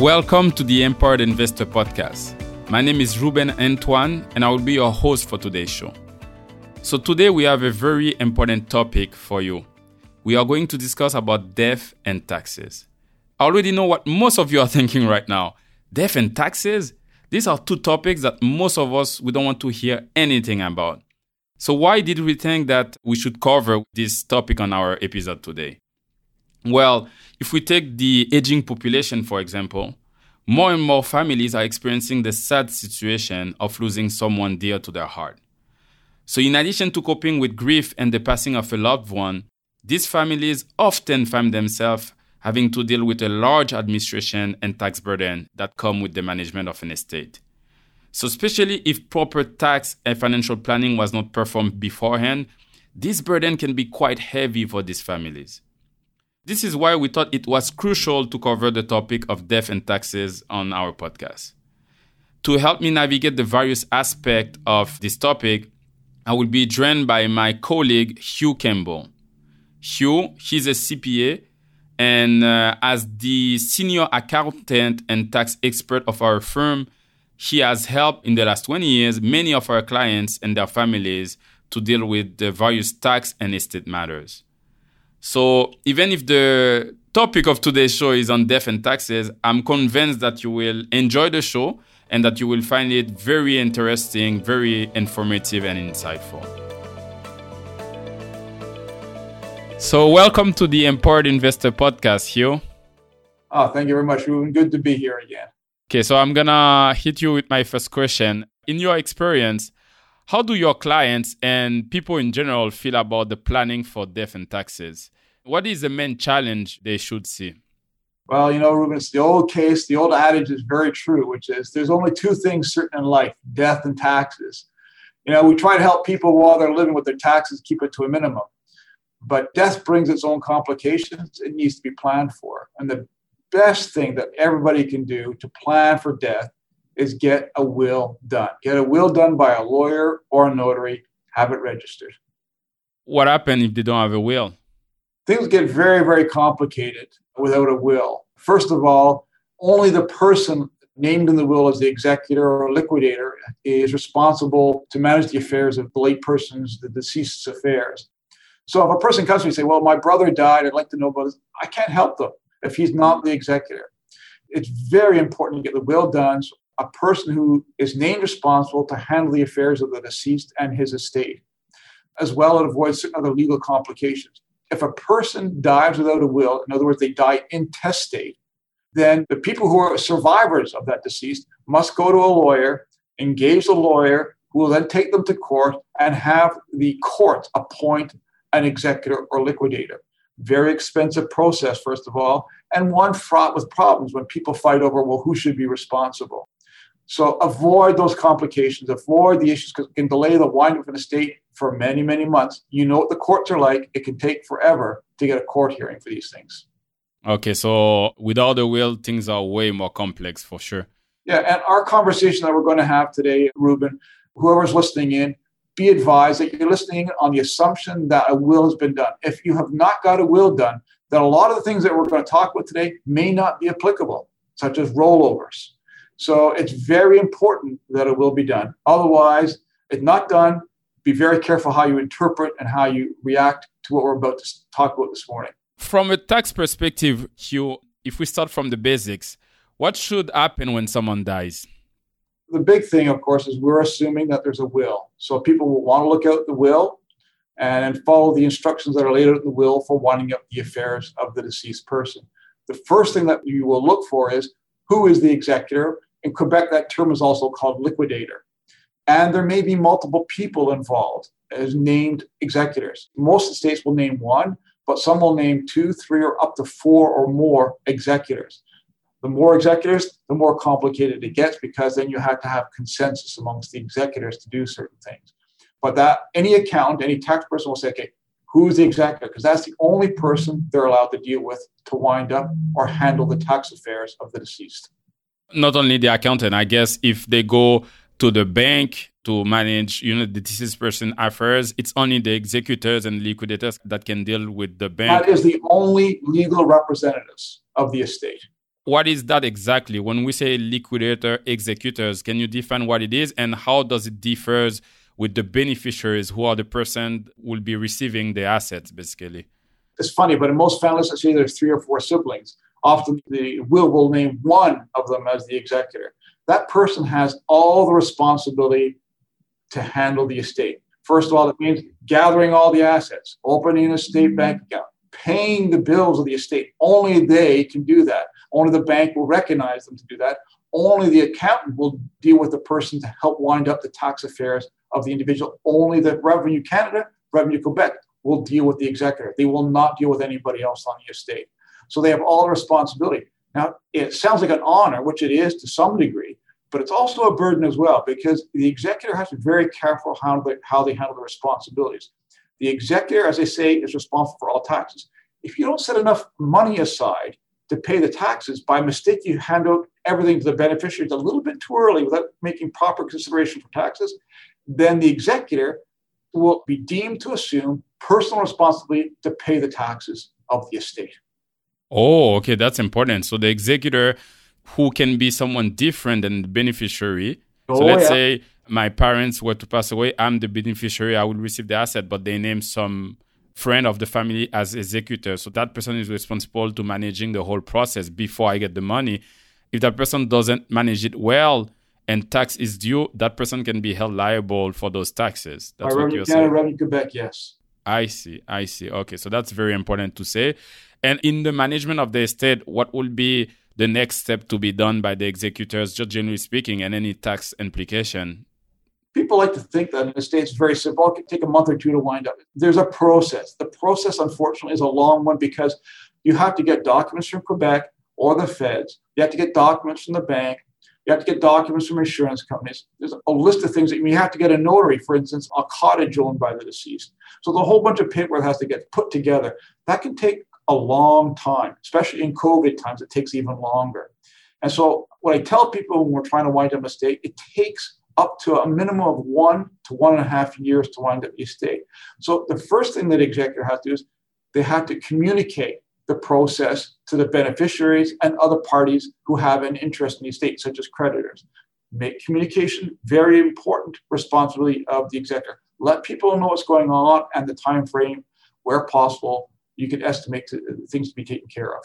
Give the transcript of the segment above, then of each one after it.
Welcome to the Empowered Investor Podcast. My name is Ruben Antoine, and I will be your host for today's show. So today we have a very important topic for you. We are going to discuss about death and taxes. I already know what most of you are thinking right now. Death and taxes? These are two topics that most of us we don't want to hear anything about. So, why did we think that we should cover this topic on our episode today? Well, if we take the aging population, for example, more and more families are experiencing the sad situation of losing someone dear to their heart. So, in addition to coping with grief and the passing of a loved one, these families often find themselves having to deal with a large administration and tax burden that come with the management of an estate. So, especially if proper tax and financial planning was not performed beforehand, this burden can be quite heavy for these families. This is why we thought it was crucial to cover the topic of death and taxes on our podcast. To help me navigate the various aspects of this topic, I will be joined by my colleague Hugh Campbell. Hugh, he's a CPA, and uh, as the senior accountant and tax expert of our firm, he has helped in the last 20 years many of our clients and their families to deal with the various tax and estate matters. So, even if the topic of today's show is on death and taxes, I'm convinced that you will enjoy the show and that you will find it very interesting, very informative, and insightful. So, welcome to the Empowered Investor Podcast, Hugh. Oh, thank you very much, Ruben. Good to be here again. Okay, so I'm gonna hit you with my first question. In your experience, how do your clients and people in general feel about the planning for death and taxes? What is the main challenge they should see? Well, you know, Ruben, it's the old case, the old adage is very true, which is there's only two things certain in life death and taxes. You know, we try to help people while they're living with their taxes, keep it to a minimum. But death brings its own complications. It needs to be planned for. And the best thing that everybody can do to plan for death is get a will done. Get a will done by a lawyer or a notary, have it registered. What happens if they don't have a will? Things get very, very complicated without a will. First of all, only the person named in the will as the executor or liquidator is responsible to manage the affairs of the late person's, the deceased's affairs. So if a person comes to me and say, well, my brother died, I'd like to know about this, I can't help them if he's not the executor. It's very important to get the will done. So a person who is named responsible to handle the affairs of the deceased and his estate, as well as avoid certain other legal complications. If a person dies without a will, in other words, they die intestate, then the people who are survivors of that deceased must go to a lawyer, engage the lawyer, who will then take them to court and have the court appoint an executor or liquidator very expensive process, first of all, and one fraught with problems when people fight over, well, who should be responsible? So avoid those complications, avoid the issues because it can delay the wind up an estate for many, many months. You know what the courts are like. It can take forever to get a court hearing for these things. Okay, so without the will, things are way more complex for sure. Yeah, and our conversation that we're going to have today, Ruben, whoever's listening in, be advised that you're listening on the assumption that a will has been done. If you have not got a will done, then a lot of the things that we're going to talk about today may not be applicable, such as rollovers. So it's very important that it will be done. Otherwise, if not done, be very careful how you interpret and how you react to what we're about to talk about this morning. From a tax perspective, Hugh, if we start from the basics, what should happen when someone dies? The big thing, of course, is we're assuming that there's a will. So people will want to look out the will and follow the instructions that are laid out in the will for winding up the affairs of the deceased person. The first thing that you will look for is who is the executor. In Quebec, that term is also called liquidator. And there may be multiple people involved as named executors. Most states will name one, but some will name two, three, or up to four or more executors. The more executors, the more complicated it gets because then you have to have consensus amongst the executors to do certain things. But that any account, any tax person will say, okay, who's the executor? Because that's the only person they're allowed to deal with to wind up or handle the tax affairs of the deceased. Not only the accountant, I guess if they go to the bank to manage you know the deceased person affairs it's only the executors and liquidators that can deal with the bank that is the only legal representatives of the estate what is that exactly when we say liquidator executors can you define what it is and how does it differs with the beneficiaries who are the person will be receiving the assets basically it's funny but in most families let's say there's three or four siblings often the will will name one of them as the executor that person has all the responsibility to handle the estate. First of all, it means gathering all the assets, opening an estate mm-hmm. bank account, paying the bills of the estate. Only they can do that. Only the bank will recognize them to do that. Only the accountant will deal with the person to help wind up the tax affairs of the individual. Only the Revenue Canada, Revenue Quebec will deal with the executor. They will not deal with anybody else on the estate. So they have all the responsibility. Now, it sounds like an honor, which it is to some degree, but it's also a burden as well because the executor has to be very careful how they, how they handle the responsibilities. The executor, as I say, is responsible for all taxes. If you don't set enough money aside to pay the taxes, by mistake you hand out everything to the beneficiaries a little bit too early without making proper consideration for taxes, then the executor will be deemed to assume personal responsibility to pay the taxes of the estate. Oh, okay, that's important. So the executor who can be someone different than the beneficiary. Oh, so let's yeah. say my parents were to pass away, I'm the beneficiary, I will receive the asset, but they name some friend of the family as executor. So that person is responsible to managing the whole process before I get the money. If that person doesn't manage it well and tax is due, that person can be held liable for those taxes. That's what you're saying. Quebec, yes. I see. I see. Okay, so that's very important to say. And in the management of the estate, what will be the next step to be done by the executors, just generally speaking, and any tax implication? People like to think that in the States it's very simple. It can take a month or two to wind up. There's a process. The process, unfortunately, is a long one because you have to get documents from Quebec or the feds. You have to get documents from the bank. You have to get documents from insurance companies. There's a list of things that you have to get a notary, for instance, a cottage owned by the deceased. So the whole bunch of paperwork has to get put together. That can take a long time, especially in COVID times, it takes even longer. And so, what I tell people when we're trying to wind up a estate, it takes up to a minimum of one to one and a half years to wind up the estate. So, the first thing that executor has to do is they have to communicate the process to the beneficiaries and other parties who have an interest in the estate, such as creditors. Make communication very important responsibility of the executor. Let people know what's going on and the time frame where possible you can estimate to, uh, things to be taken care of.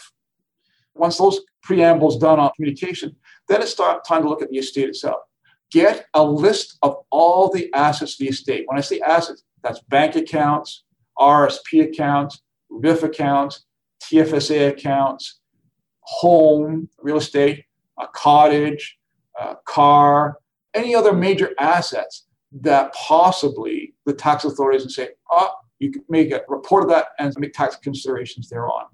Once those preambles done on communication, then it's time to look at the estate itself. Get a list of all the assets of the estate. When I say assets, that's bank accounts, RSP accounts, RRIF accounts, TFSA accounts, home, real estate, a cottage, a car, any other major assets that possibly the tax authorities would say, oh, you can make a report of that and make tax considerations thereon.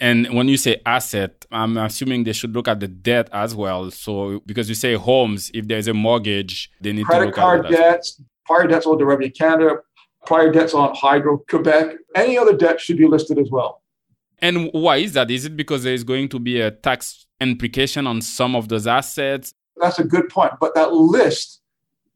And when you say asset, I'm assuming they should look at the debt as well. So because you say homes, if there's a mortgage, they need credit to look card at debts, prior debts on the Revenue Canada, prior debts on Hydro Quebec, any other debt should be listed as well. And why is that? Is it because there is going to be a tax implication on some of those assets? That's a good point. But that list,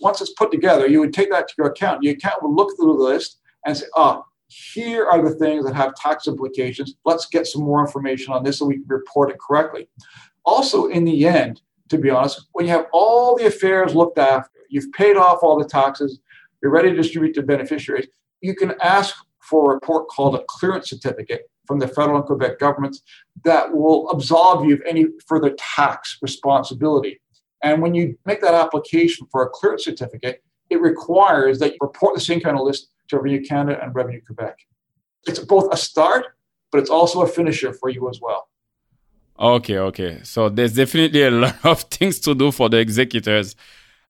once it's put together, you would take that to your account. Your account would look through the list and say, oh, here are the things that have tax implications. Let's get some more information on this so we can report it correctly. Also, in the end, to be honest, when you have all the affairs looked after, you've paid off all the taxes, you're ready to distribute to beneficiaries, you can ask for a report called a clearance certificate from the federal and Quebec governments that will absolve you of any further tax responsibility. And when you make that application for a clearance certificate, it requires that you report the same kind of list Revenue Canada and Revenue Quebec. It's both a start, but it's also a finisher for you as well. Okay, okay. So there's definitely a lot of things to do for the executors.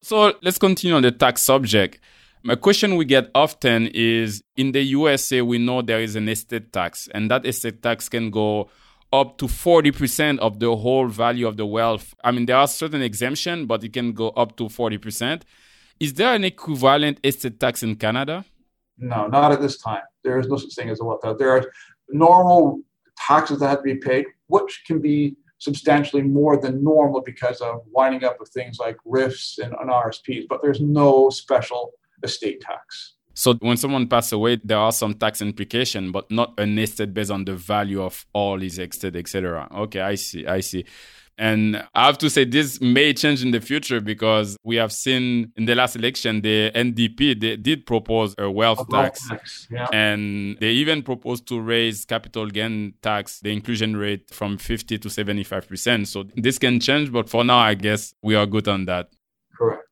So let's continue on the tax subject. A question we get often is in the USA, we know there is an estate tax, and that estate tax can go up to 40% of the whole value of the wealth. I mean, there are certain exemptions, but it can go up to 40%. Is there an equivalent estate tax in Canada? No, not at this time. There is no such thing as a wealth tax. There are normal taxes that have to be paid, which can be substantially more than normal because of winding up with things like RRIFs and, and RSPs, but there's no special estate tax. So when someone passes away, there are some tax implication, but not an estate based on the value of all his estate, etc. Okay, I see, I see. And I have to say this may change in the future because we have seen in the last election the NDP they did propose a wealth a tax, tax yeah. and they even proposed to raise capital gain tax, the inclusion rate from 50 to 75 percent. So this can change, but for now, I guess we are good on that. Correct.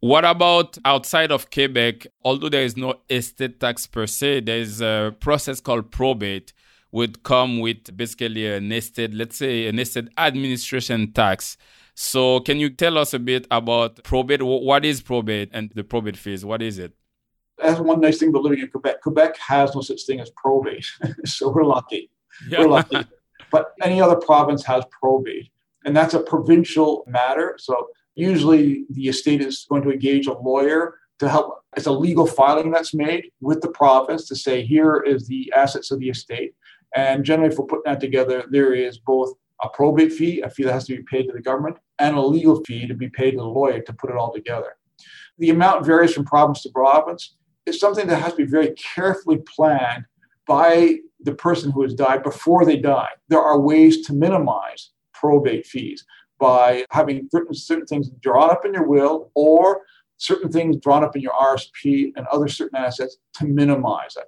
What about outside of Quebec? Although there is no estate tax per se, there is a process called probate, would come with basically a nested, let's say, a nested administration tax. So, can you tell us a bit about probate? What is probate and the probate fees? What is it? That's one nice thing about living in Quebec. Quebec has no such thing as probate, so we're lucky. Yeah. We're lucky. but any other province has probate, and that's a provincial matter. So Usually, the estate is going to engage a lawyer to help. It's a legal filing that's made with the province to say, here is the assets of the estate. And generally, for putting that together, there is both a probate fee, a fee that has to be paid to the government, and a legal fee to be paid to the lawyer to put it all together. The amount varies from province to province. It's something that has to be very carefully planned by the person who has died before they die. There are ways to minimize probate fees by having certain, certain things drawn up in your will or certain things drawn up in your RSP and other certain assets to minimize it.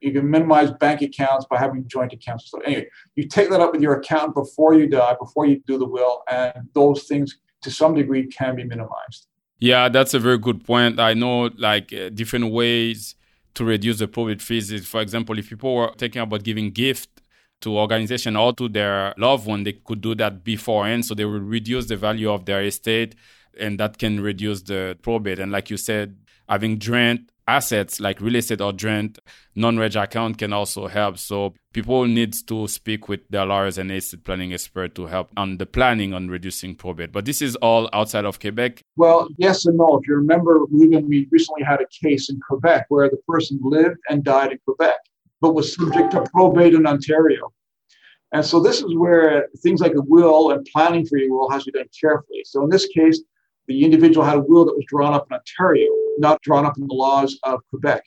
You can minimize bank accounts by having joint accounts. So anyway, you take that up with your accountant before you die, before you do the will, and those things to some degree can be minimized. Yeah, that's a very good point. I know like uh, different ways to reduce the probate fees. Is, for example, if people were thinking about giving gift to organization or to their loved one, they could do that beforehand. So they will reduce the value of their estate and that can reduce the probate. And like you said, having joint assets like real estate or joint non-reg account can also help. So people need to speak with their lawyers and estate planning expert to help on the planning on reducing probate. But this is all outside of Quebec. Well, yes and no. If you remember, we recently had a case in Quebec where the person lived and died in Quebec but was subject to probate in Ontario. And so this is where things like a will and planning for your will has to be done carefully. So in this case, the individual had a will that was drawn up in Ontario, not drawn up in the laws of Quebec.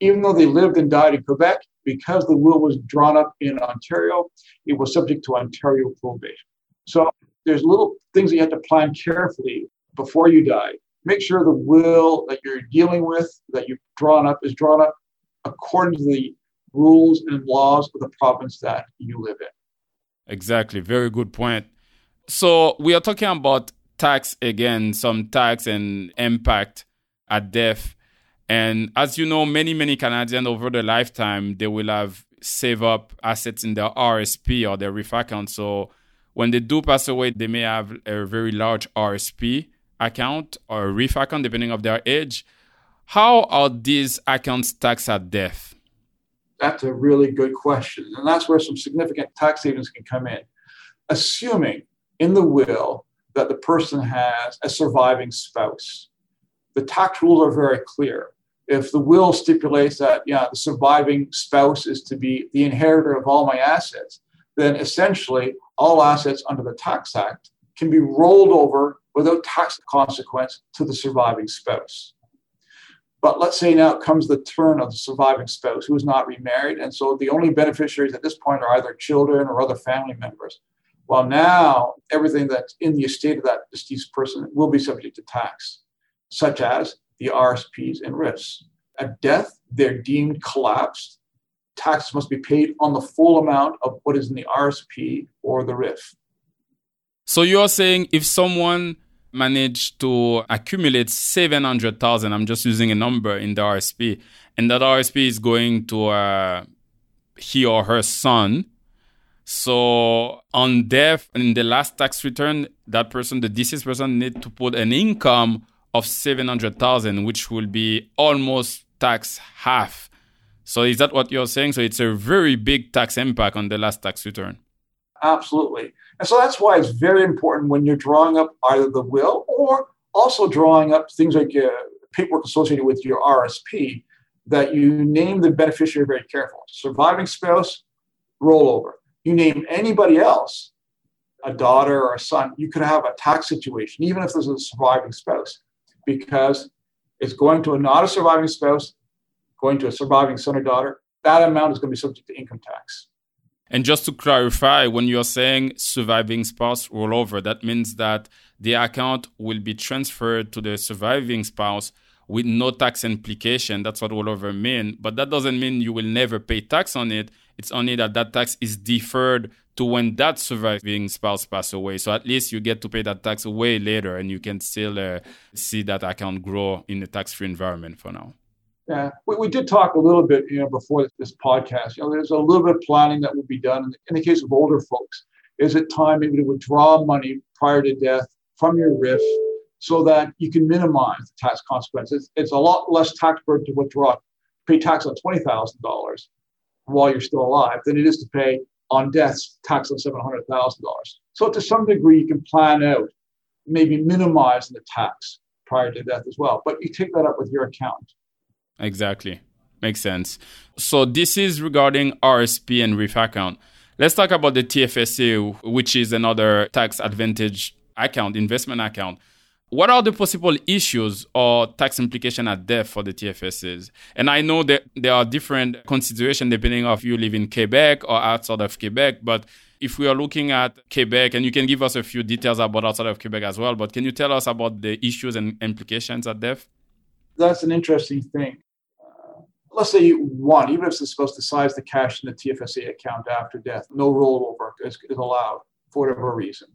Even though they lived and died in Quebec, because the will was drawn up in Ontario, it was subject to Ontario probate. So there's little things that you have to plan carefully before you die. Make sure the will that you're dealing with, that you've drawn up, is drawn up according to the rules and laws of the province that you live in. Exactly. Very good point. So we are talking about tax again, some tax and impact at death. And as you know, many, many Canadians over the lifetime, they will have save up assets in their RSP or their RRIF account. So when they do pass away, they may have a very large RSP account or RRIF account, depending of their age. How are these accounts taxed at death? That's a really good question. And that's where some significant tax savings can come in. Assuming in the will that the person has a surviving spouse, the tax rules are very clear. If the will stipulates that yeah, the surviving spouse is to be the inheritor of all my assets, then essentially all assets under the Tax Act can be rolled over without tax consequence to the surviving spouse. But let's say now comes the turn of the surviving spouse who is not remarried. And so the only beneficiaries at this point are either children or other family members. Well, now everything that's in the estate of that deceased person will be subject to tax, such as the RSPs and RRIFs. At death, they're deemed collapsed. Taxes must be paid on the full amount of what is in the RSP or the RRIF. So you're saying if someone managed to accumulate 700,000. I'm just using a number in the RSP. And that RSP is going to uh, he or her son. So on death, in the last tax return, that person, the deceased person, need to put an income of 700,000, which will be almost tax half. So is that what you're saying? So it's a very big tax impact on the last tax return. Absolutely. And so that's why it's very important when you're drawing up either the will or also drawing up things like uh, paperwork associated with your RSP that you name the beneficiary very careful. Surviving spouse, rollover. You name anybody else, a daughter or a son, you could have a tax situation, even if there's a surviving spouse, because it's going to a not a surviving spouse, going to a surviving son or daughter. That amount is going to be subject to income tax. And just to clarify, when you're saying surviving spouse rollover, that means that the account will be transferred to the surviving spouse with no tax implication. That's what rollover means. But that doesn't mean you will never pay tax on it. It's only that that tax is deferred to when that surviving spouse passes away. So at least you get to pay that tax way later, and you can still uh, see that account grow in a tax-free environment for now. Yeah, we, we did talk a little bit, you know, before this podcast. You know, there's a little bit of planning that will be done in the case of older folks. Is it time maybe to withdraw money prior to death from your RRIF so that you can minimize the tax consequences? It's a lot less tax burden to withdraw, pay tax on twenty thousand dollars while you're still alive than it is to pay on deaths tax on seven hundred thousand dollars. So to some degree, you can plan out, maybe minimizing the tax prior to death as well. But you take that up with your accountant. Exactly. Makes sense. So this is regarding RSP and RRIF account. Let's talk about the TFSA, which is another tax advantage account, investment account. What are the possible issues or tax implication at death for the TFSAs? And I know that there are different considerations depending if you live in Quebec or outside of Quebec, but if we are looking at Quebec, and you can give us a few details about outside of Quebec as well, but can you tell us about the issues and implications at death? That's an interesting thing uh, let's say one, even if it's supposed to size the cash in the TFSA account after death, no rollover is, is allowed for whatever reason.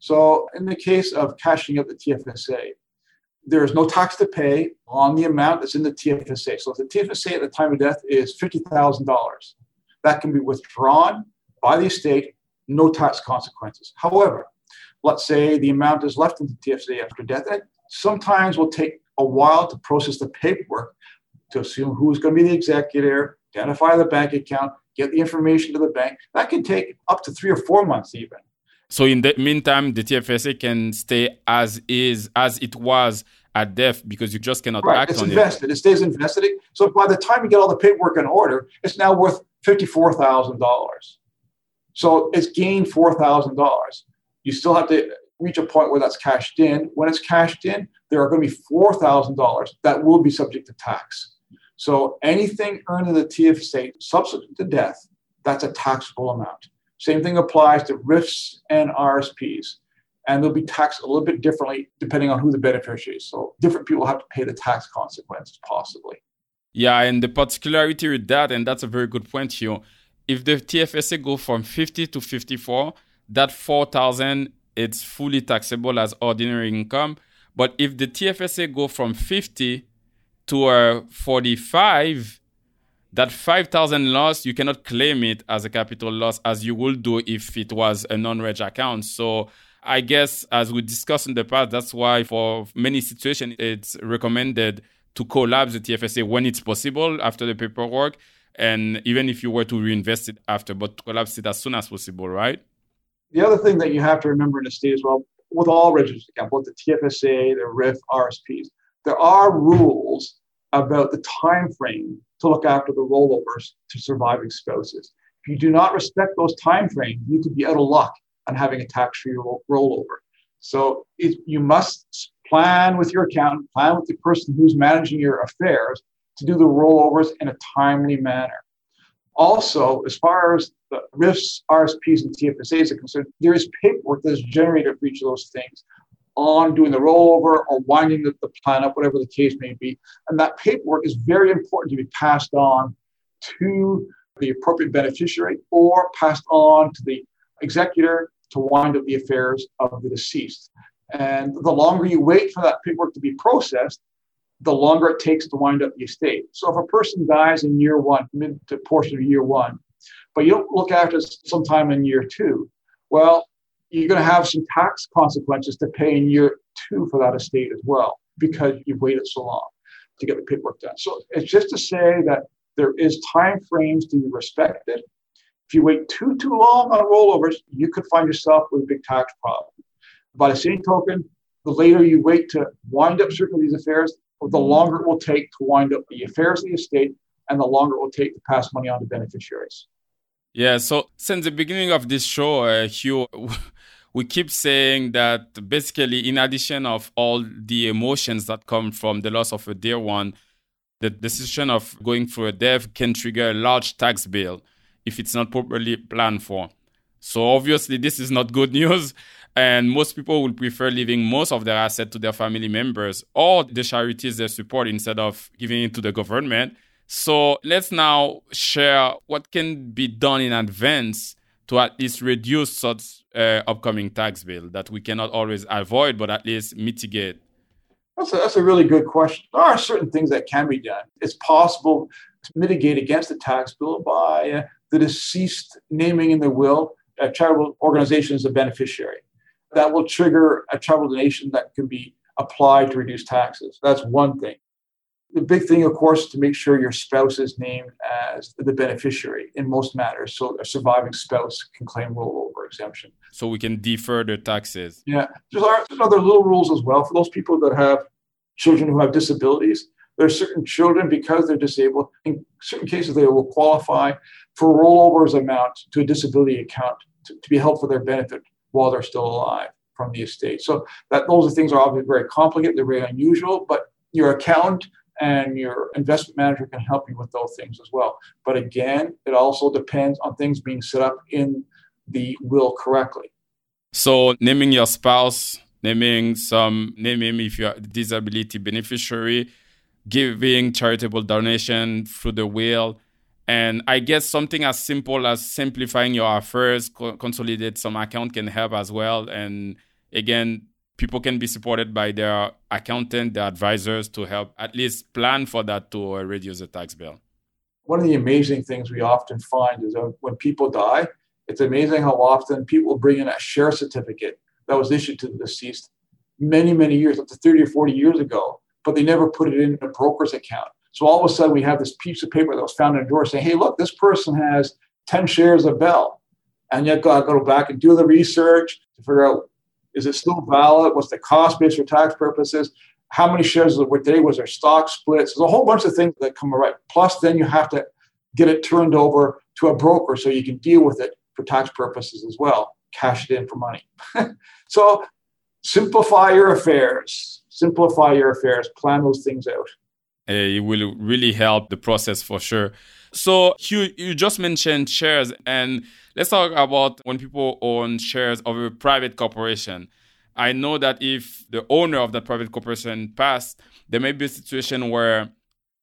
So, in the case of cashing out the TFSA, there is no tax to pay on the amount that's in the TFSA. So, if the TFSA at the time of death is $50,000, that can be withdrawn by the estate, no tax consequences. However, let's say the amount is left in the TFSA after death, it sometimes will take a while to process the paperwork to assume who's going to be the executor, identify the bank account, get the information to the bank. That can take up to three or four months, even. So, in the meantime, the TFSA can stay as is, as it was at death, because you just cannot right. act it's on invested. it. It stays invested. So, by the time you get all the paperwork in order, it's now worth $54,000. So, it's gained $4,000. You still have to reach a point where that's cashed in. When it's cashed in, there are going to be $4,000 that will be subject to tax. So anything earned in the TFSA subsequent to death, that's a taxable amount. Same thing applies to RRIFs and RSPs. And they'll be taxed a little bit differently depending on who the beneficiary is. So different people have to pay the tax consequences possibly. Yeah, and the particularity with that, and that's a very good point here. If the TFSA go from 50 to 54, that 4,000 it's fully taxable as ordinary income. But if the TFSA go from 50 to a 45, that 5,000 loss, you cannot claim it as a capital loss as you would do if it was a non-reg account. So I guess as we discussed in the past, that's why for many situations, it's recommended to collapse the TFSA when it's possible after the paperwork. And even if you were to reinvest it after, but collapse it as soon as possible, right? The other thing that you have to remember in the state as well, with all registered accounts, both the TFSA, the RRIF, RSPs, there are rules about the time frame to look after the rollovers to surviving spouses. If you do not respect those time frames, you could be out of luck on having a tax-free rollover. So it, you must plan with your accountant, plan with the person who's managing your affairs to do the rollovers in a timely manner. Also, as far as the RRIFs, RSPs, and TFSAs are concerned, there is paperwork that is generated for each of those things on doing the rollover or winding the, the plan up, whatever the case may be. And that paperwork is very important to be passed on to the appropriate beneficiary or passed on to the executor to wind up the affairs of the deceased. And the longer you wait for that paperwork to be processed, the longer it takes to wind up the estate. So if a person dies in year one, mid to portion of year one, but you don't look after sometime in year two, well, you're going to have some tax consequences to pay in year two for that estate as well. because you've waited so long to get the paperwork done. So it's just to say that there is time frames to be respected. If you wait too too long on rollovers, you could find yourself with a big tax problem. By the same token, the later you wait to wind up certain of these affairs, the longer it will take to wind up the affairs of the estate and the longer it will take to pass money on to beneficiaries. Yeah, so since the beginning of this show, uh, Hugh, we keep saying that basically, in addition of all the emotions that come from the loss of a dear one, the decision of going through a death can trigger a large tax bill if it's not properly planned for. So obviously, this is not good news, and most people will prefer leaving most of their asset to their family members or the charities they support instead of giving it to the government. So let's now share what can be done in advance to at least reduce such uh, upcoming tax bill that we cannot always avoid, but at least mitigate? That's a, that's a really good question. There are certain things that can be done. It's possible to mitigate against the tax bill by uh, the deceased naming in the will a charitable organization as a beneficiary. That will trigger a charitable donation that can be applied to reduce taxes. That's one thing. The big thing, of course, is to make sure your spouse is named as the beneficiary in most matters. So a surviving spouse can claim rollover exemption. So we can defer the taxes. Yeah. There's other little rules as well for those people that have children who have disabilities. There are certain children, because they're disabled, in certain cases, they will qualify for rollovers amount to a disability account to, to be held for their benefit while they're still alive from the estate. So that those are things are obviously very complicated, they're very unusual, but your account and your investment manager can help you with those things as well. But again, it also depends on things being set up in the will correctly. So, naming your spouse, naming some, naming if you're disability beneficiary, giving charitable donation through the will, and I guess something as simple as simplifying your affairs, co- consolidate some account can help as well. And again, people can be supported by their accountant, their advisors to help at least plan for that to uh, reduce the tax bill. One of the amazing things we often find is when people die, it's amazing how often people bring in a share certificate that was issued to the deceased many, many years, up to 30 or 40 years ago, but they never put it in a broker's account. So all of a sudden, we have this piece of paper that was found in a drawer saying, hey, look, this person has 10 shares of Bell. And yet, to go back and do the research to figure out is it still valid? What's the cost base for tax purposes? How many shares it today? Was there stock splits? There's a whole bunch of things that come right. Plus, then you have to get it turned over to a broker so you can deal with it for tax purposes as well. Cash it in for money. so simplify your affairs. Simplify your affairs. Plan those things out. it will really help the process for sure. So you you just mentioned shares, and let's talk about when people own shares of a private corporation. I know that if the owner of that private corporation passed, there may be a situation where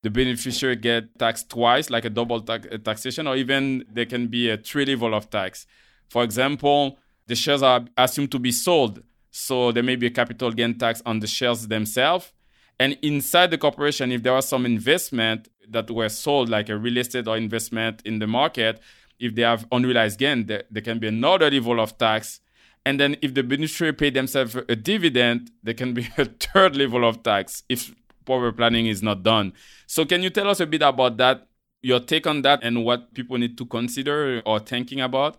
the beneficiary get taxed twice, like a double taxation, or even there can be a three level of tax. For example, the shares are assumed to be sold, so there may be a capital gain tax on the shares themselves. And inside the corporation, if there was some investment that were sold, like a real estate or investment in the market, if they have unrealized gain, there, there can be another level of tax. And then if the beneficiary paid themselves a dividend, there can be a third level of tax if proper planning is not done. So can you tell us a bit about that, your take on that and what people need to consider or thinking about?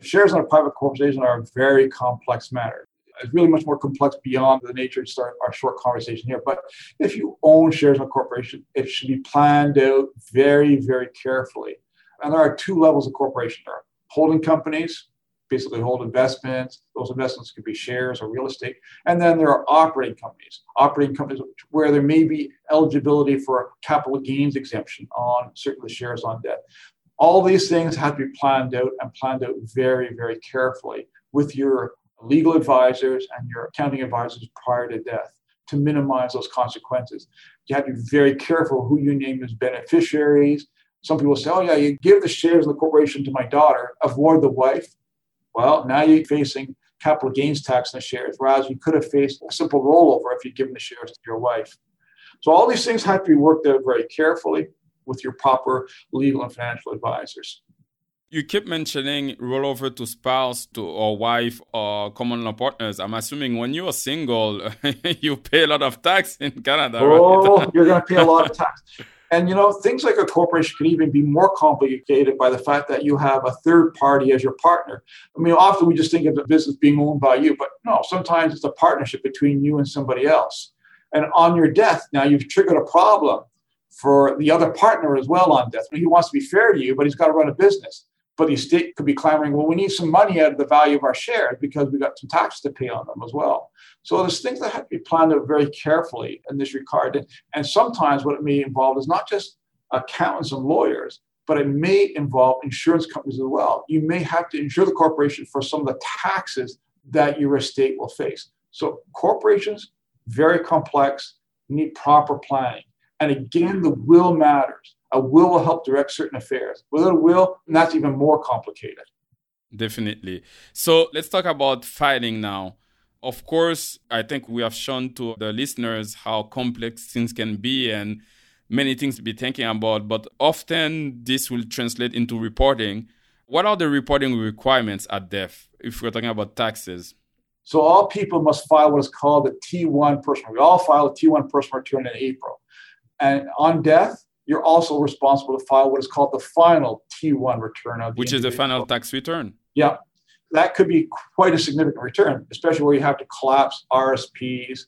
Shares in a private corporation are a very complex matter is really much more complex beyond the nature of our short conversation here. But if you own shares in a corporation, it should be planned out very, very carefully. And there are two levels of corporation. There are holding companies, basically hold investments. Those investments could be shares or real estate. And then there are operating companies, operating companies where there may be eligibility for capital gains exemption on certain shares on debt. All these things have to be planned out and planned out very, very carefully with your legal advisors and your accounting advisors prior to death to minimize those consequences. You have to be very careful who you name as beneficiaries. Some people say, oh, yeah, you give the shares of the corporation to my daughter, avoid the wife. Well, now you're facing capital gains tax on the shares, whereas you could have faced a simple rollover if you'd given the shares to your wife. So all these things have to be worked out very carefully with your proper legal and financial advisors. You keep mentioning rollover to spouse, to or wife, or common law partners. I'm assuming when you're single, you pay a lot of tax in Canada. Oh, right? you're going to pay a lot of tax. And you know, things like a corporation can even be more complicated by the fact that you have a third party as your partner. I mean, often we just think of the business being owned by you, but no, sometimes it's a partnership between you and somebody else. And on your death, now you've triggered a problem for the other partner as well on death. He wants to be fair to you, but he's got to run a business. But the estate could be clamoring, well, we need some money out of the value of our shares because we got some tax to pay on them as well. So there's things that have to be planned out very carefully in this regard. And sometimes what it may involve is not just accountants and lawyers, but it may involve insurance companies as well. You may have to insure the corporation for some of the taxes that your estate will face. So corporations, very complex, need proper planning. And again, the will matters. A will will help direct certain affairs. Without a will, and that's even more complicated. Definitely. So let's talk about filing now. Of course, I think we have shown to the listeners how complex things can be and many things to be thinking about, but often this will translate into reporting. What are the reporting requirements at death if we're talking about taxes? So all people must file what is called a T1 personal. We all file a T1 personal return in April. And on death, you're also responsible to file what is called the final T1 return of which is the final tax return. Yeah that could be quite a significant return, especially where you have to collapse RSPs.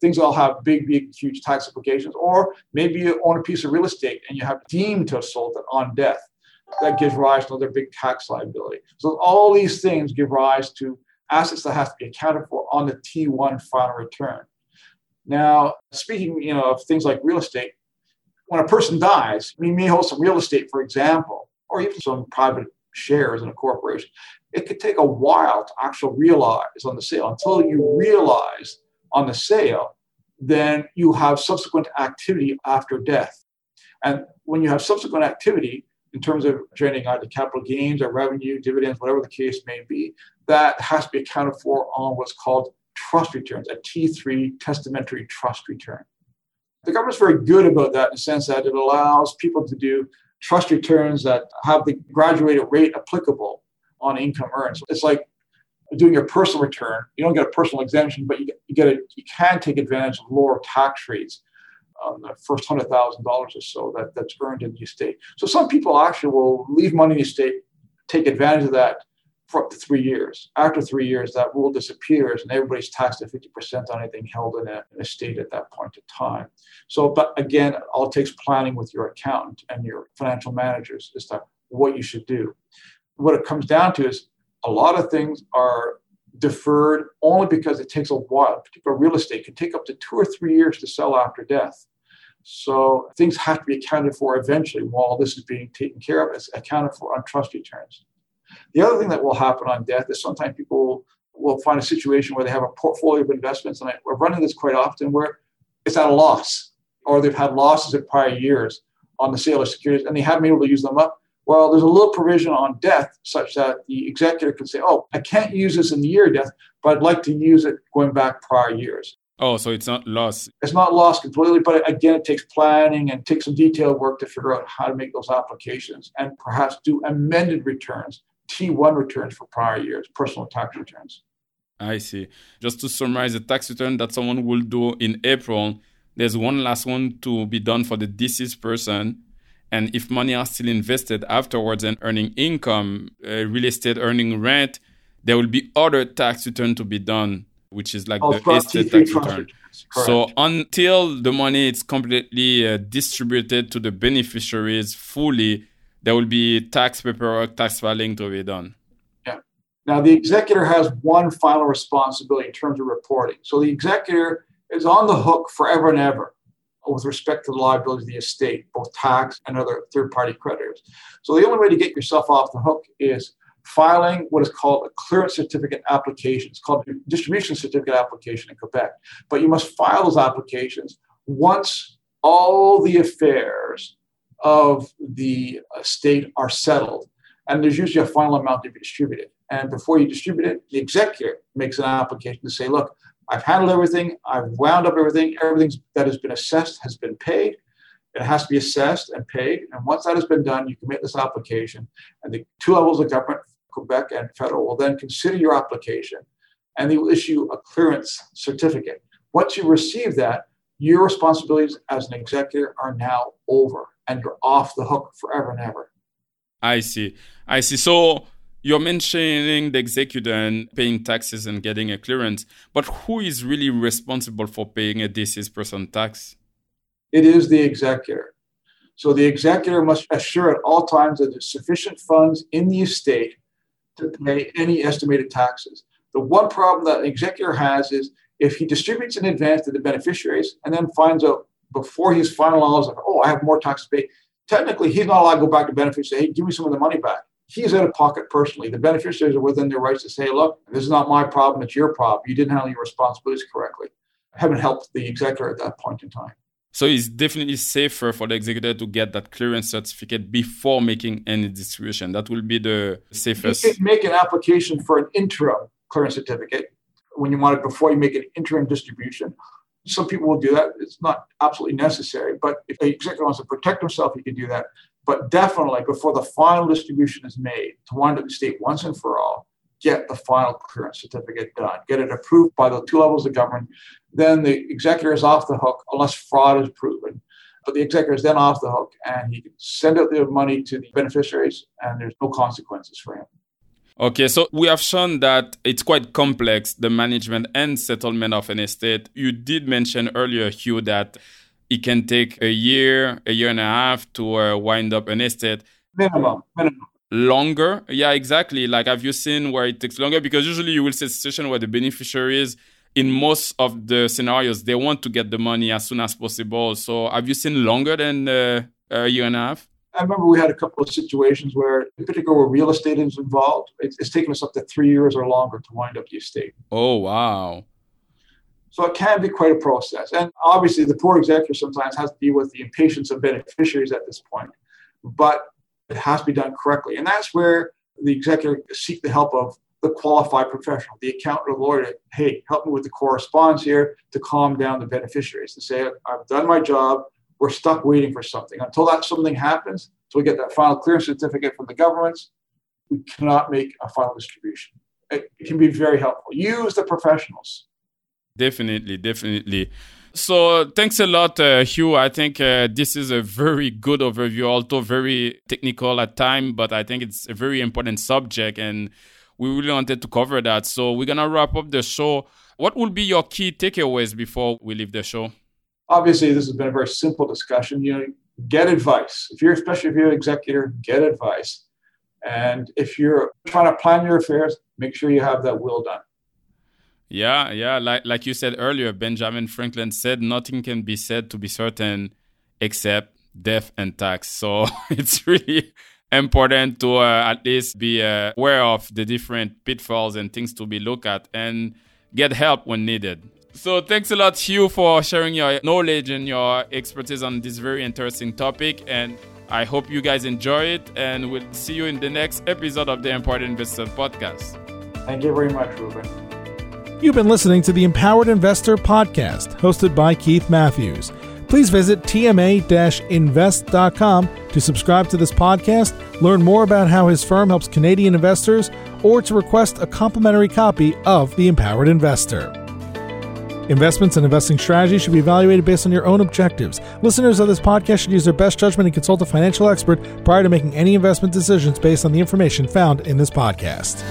Things all have big, big, huge tax implications. Or maybe you own a piece of real estate and you have deemed to have sold it on death. That gives rise to another big tax liability. So all these things give rise to assets that have to be accounted for on the T1 final return. Now, speaking you know, of things like real estate, when a person dies, we may hold some real estate, for example, or even some private shares in a corporation it could take a while to actually realize on the sale. Until you realize on the sale, then you have subsequent activity after death. And when you have subsequent activity, in terms of generating either capital gains or revenue, dividends, whatever the case may be, that has to be accounted for on what's called trust returns, a T3 testamentary trust return. The government's very good about that in the sense that it allows people to do trust returns that have the graduated rate applicable on income earned. So it's like doing your personal return. You don't get a personal exemption, but you get, you get a, you can take advantage of lower tax rates on the first hundred thousand dollars or so that, that's earned in the estate. So some people actually will leave money in the estate, take advantage of that for up to three years. After three years, that rule disappears and everybody's taxed at 50% on anything held in a, estate at that point in time. So, but again, all it takes planning with your accountant and your financial managers as to what you should do what it comes down to is a lot of things are deferred only because it takes a while. Particular real estate can take up to two or three years to sell after death. So things have to be accounted for eventually while this is being taken care of. It's accounted for on trust returns. The other thing that will happen on death is sometimes people will find a situation where they have a portfolio of investments, and I, we're running this quite often where it's at a loss, or they've had losses in prior years on the sale of securities, and they haven't been able to use them up. Well, there's a little provision on death such that the executor can say, oh, I can't use this in the year of death, but I'd like to use it going back prior years. Oh, so it's not lost. It's not lost completely, but again, it takes planning and takes some detailed work to figure out how to make those applications and perhaps do amended returns, T1 returns for prior years, personal tax returns. I see. Just to summarize the tax return that someone will do in April, there's one last one to be done for the deceased person and if money are still invested afterwards and earning income, uh, real estate earning rent, there will be other tax return to be done, which is like oh, the estate tax return. So until the money is completely uh, distributed to the beneficiaries fully, there will be tax paperwork, tax filing to be done. Yeah. Now the executor has one final responsibility in terms of reporting. So the executor is on the hook forever and ever with respect to the liability of the estate, both tax and other third party creditors. So the only way to get yourself off the hook is filing what is called a clearance certificate application. It's called a distribution certificate application in Quebec. But you must file those applications once all the affairs of the uh, estate are settled. And there's usually a final amount to be distributed. And before you distribute it, the executor makes an application to say, look, I've handled everything. I've wound up everything. Everything that has been assessed has been paid. It has to be assessed and paid. And once that has been done, you can make this application. And the two levels of government, Quebec and federal, will then consider your application and they will issue a clearance certificate. Once you receive that, your responsibilities as an executor are now over and you're off the hook forever and ever. I see. I see. So you're mentioning the executor and paying taxes and getting a clearance, but who is really responsible for paying a deceased person tax? It is the executor. So the executor must assure at all times that there's sufficient funds in the estate to pay any estimated taxes. The one problem that an executor has is if he distributes in advance to the beneficiaries and then finds out before he's like, oh, I have more taxes to pay, technically he's not allowed to go back to beneficiaries and say, hey, give me some of the money back. He's out of pocket personally. The beneficiaries are within their rights to say, look, this is not my problem, it's your problem. You didn't handle your responsibilities correctly. I haven't helped the executor at that point in time. So it's definitely safer for the executor to get that clearance certificate before making any distribution. That will be the safest. You can make an application for an interim clearance certificate when you want it before you make an interim distribution. Some people will do that. It's not absolutely necessary, but if the executive wants to protect himself, he can do that. But definitely before the final distribution is made to wind up the state once and for all, get the final clearance certificate done, get it approved by the two levels of government. Then the executor is off the hook unless fraud is proven. But the executor is then off the hook and he can send out the money to the beneficiaries and there's no consequences for him. Okay, so we have shown that it's quite complex, the management and settlement of an estate. You did mention earlier, Hugh, that it can take a year, a year and a half to uh, wind up an estate. Minimum, minimum. Longer? Yeah, exactly. Like, have you seen where it takes longer? Because usually you will see a situation where the beneficiaries, in most of the scenarios, they want to get the money as soon as possible. So, have you seen longer than uh, a year and a half? I remember we had a couple of situations where, in particular, where real estate is involved. It's, it's taken us up to three years or longer to wind up the estate. Oh, wow. So it can be quite a process. And obviously, the poor executor sometimes has to deal with the impatience of beneficiaries at this point. But it has to be done correctly. And that's where the executor seek the help of the qualified professional, the accountant or lawyer, to, hey, help me with the correspondence here to calm down the beneficiaries, and say, I've done my job we're stuck waiting for something. Until that something happens, until we get that final clearance certificate from the governments, we cannot make a final distribution. It, can be very helpful. Use the professionals. Definitely, definitely. So thanks a lot, uh, Hugh. I think uh, this is a very good overview, although very technical at time, but I think it's a very important subject, and we really wanted to cover that. So we're gonna wrap up the show. What will be your key takeaways before we leave the show? Obviously this has been a very simple discussion you know get advice. If you're especially if you're an executor get advice. And if you're trying to plan your affairs make sure you have that will done. Yeah yeah like like you said earlier benjamin franklin said nothing can be said to be certain except death and tax. So it's really important to uh, at least be uh, aware of the different pitfalls and things to be looked at and get help when needed so thanks a lot, Hugh, for sharing your knowledge and your expertise on this very interesting topic. And I hope you guys enjoy it. And we'll see you in the next episode of the Empowered Investor podcast. Thank you very much, Ruben. You've been listening to the Empowered Investor podcast, hosted by Keith Matthews. Please visit tma invest.com to subscribe to this podcast, learn more about how his firm helps Canadian investors, or to request a complimentary copy of The Empowered Investor. Investments and investing strategies should be evaluated based on your own objectives. Listeners of this podcast should use their best judgment and consult a financial expert prior to making any investment decisions based on the information found in this podcast.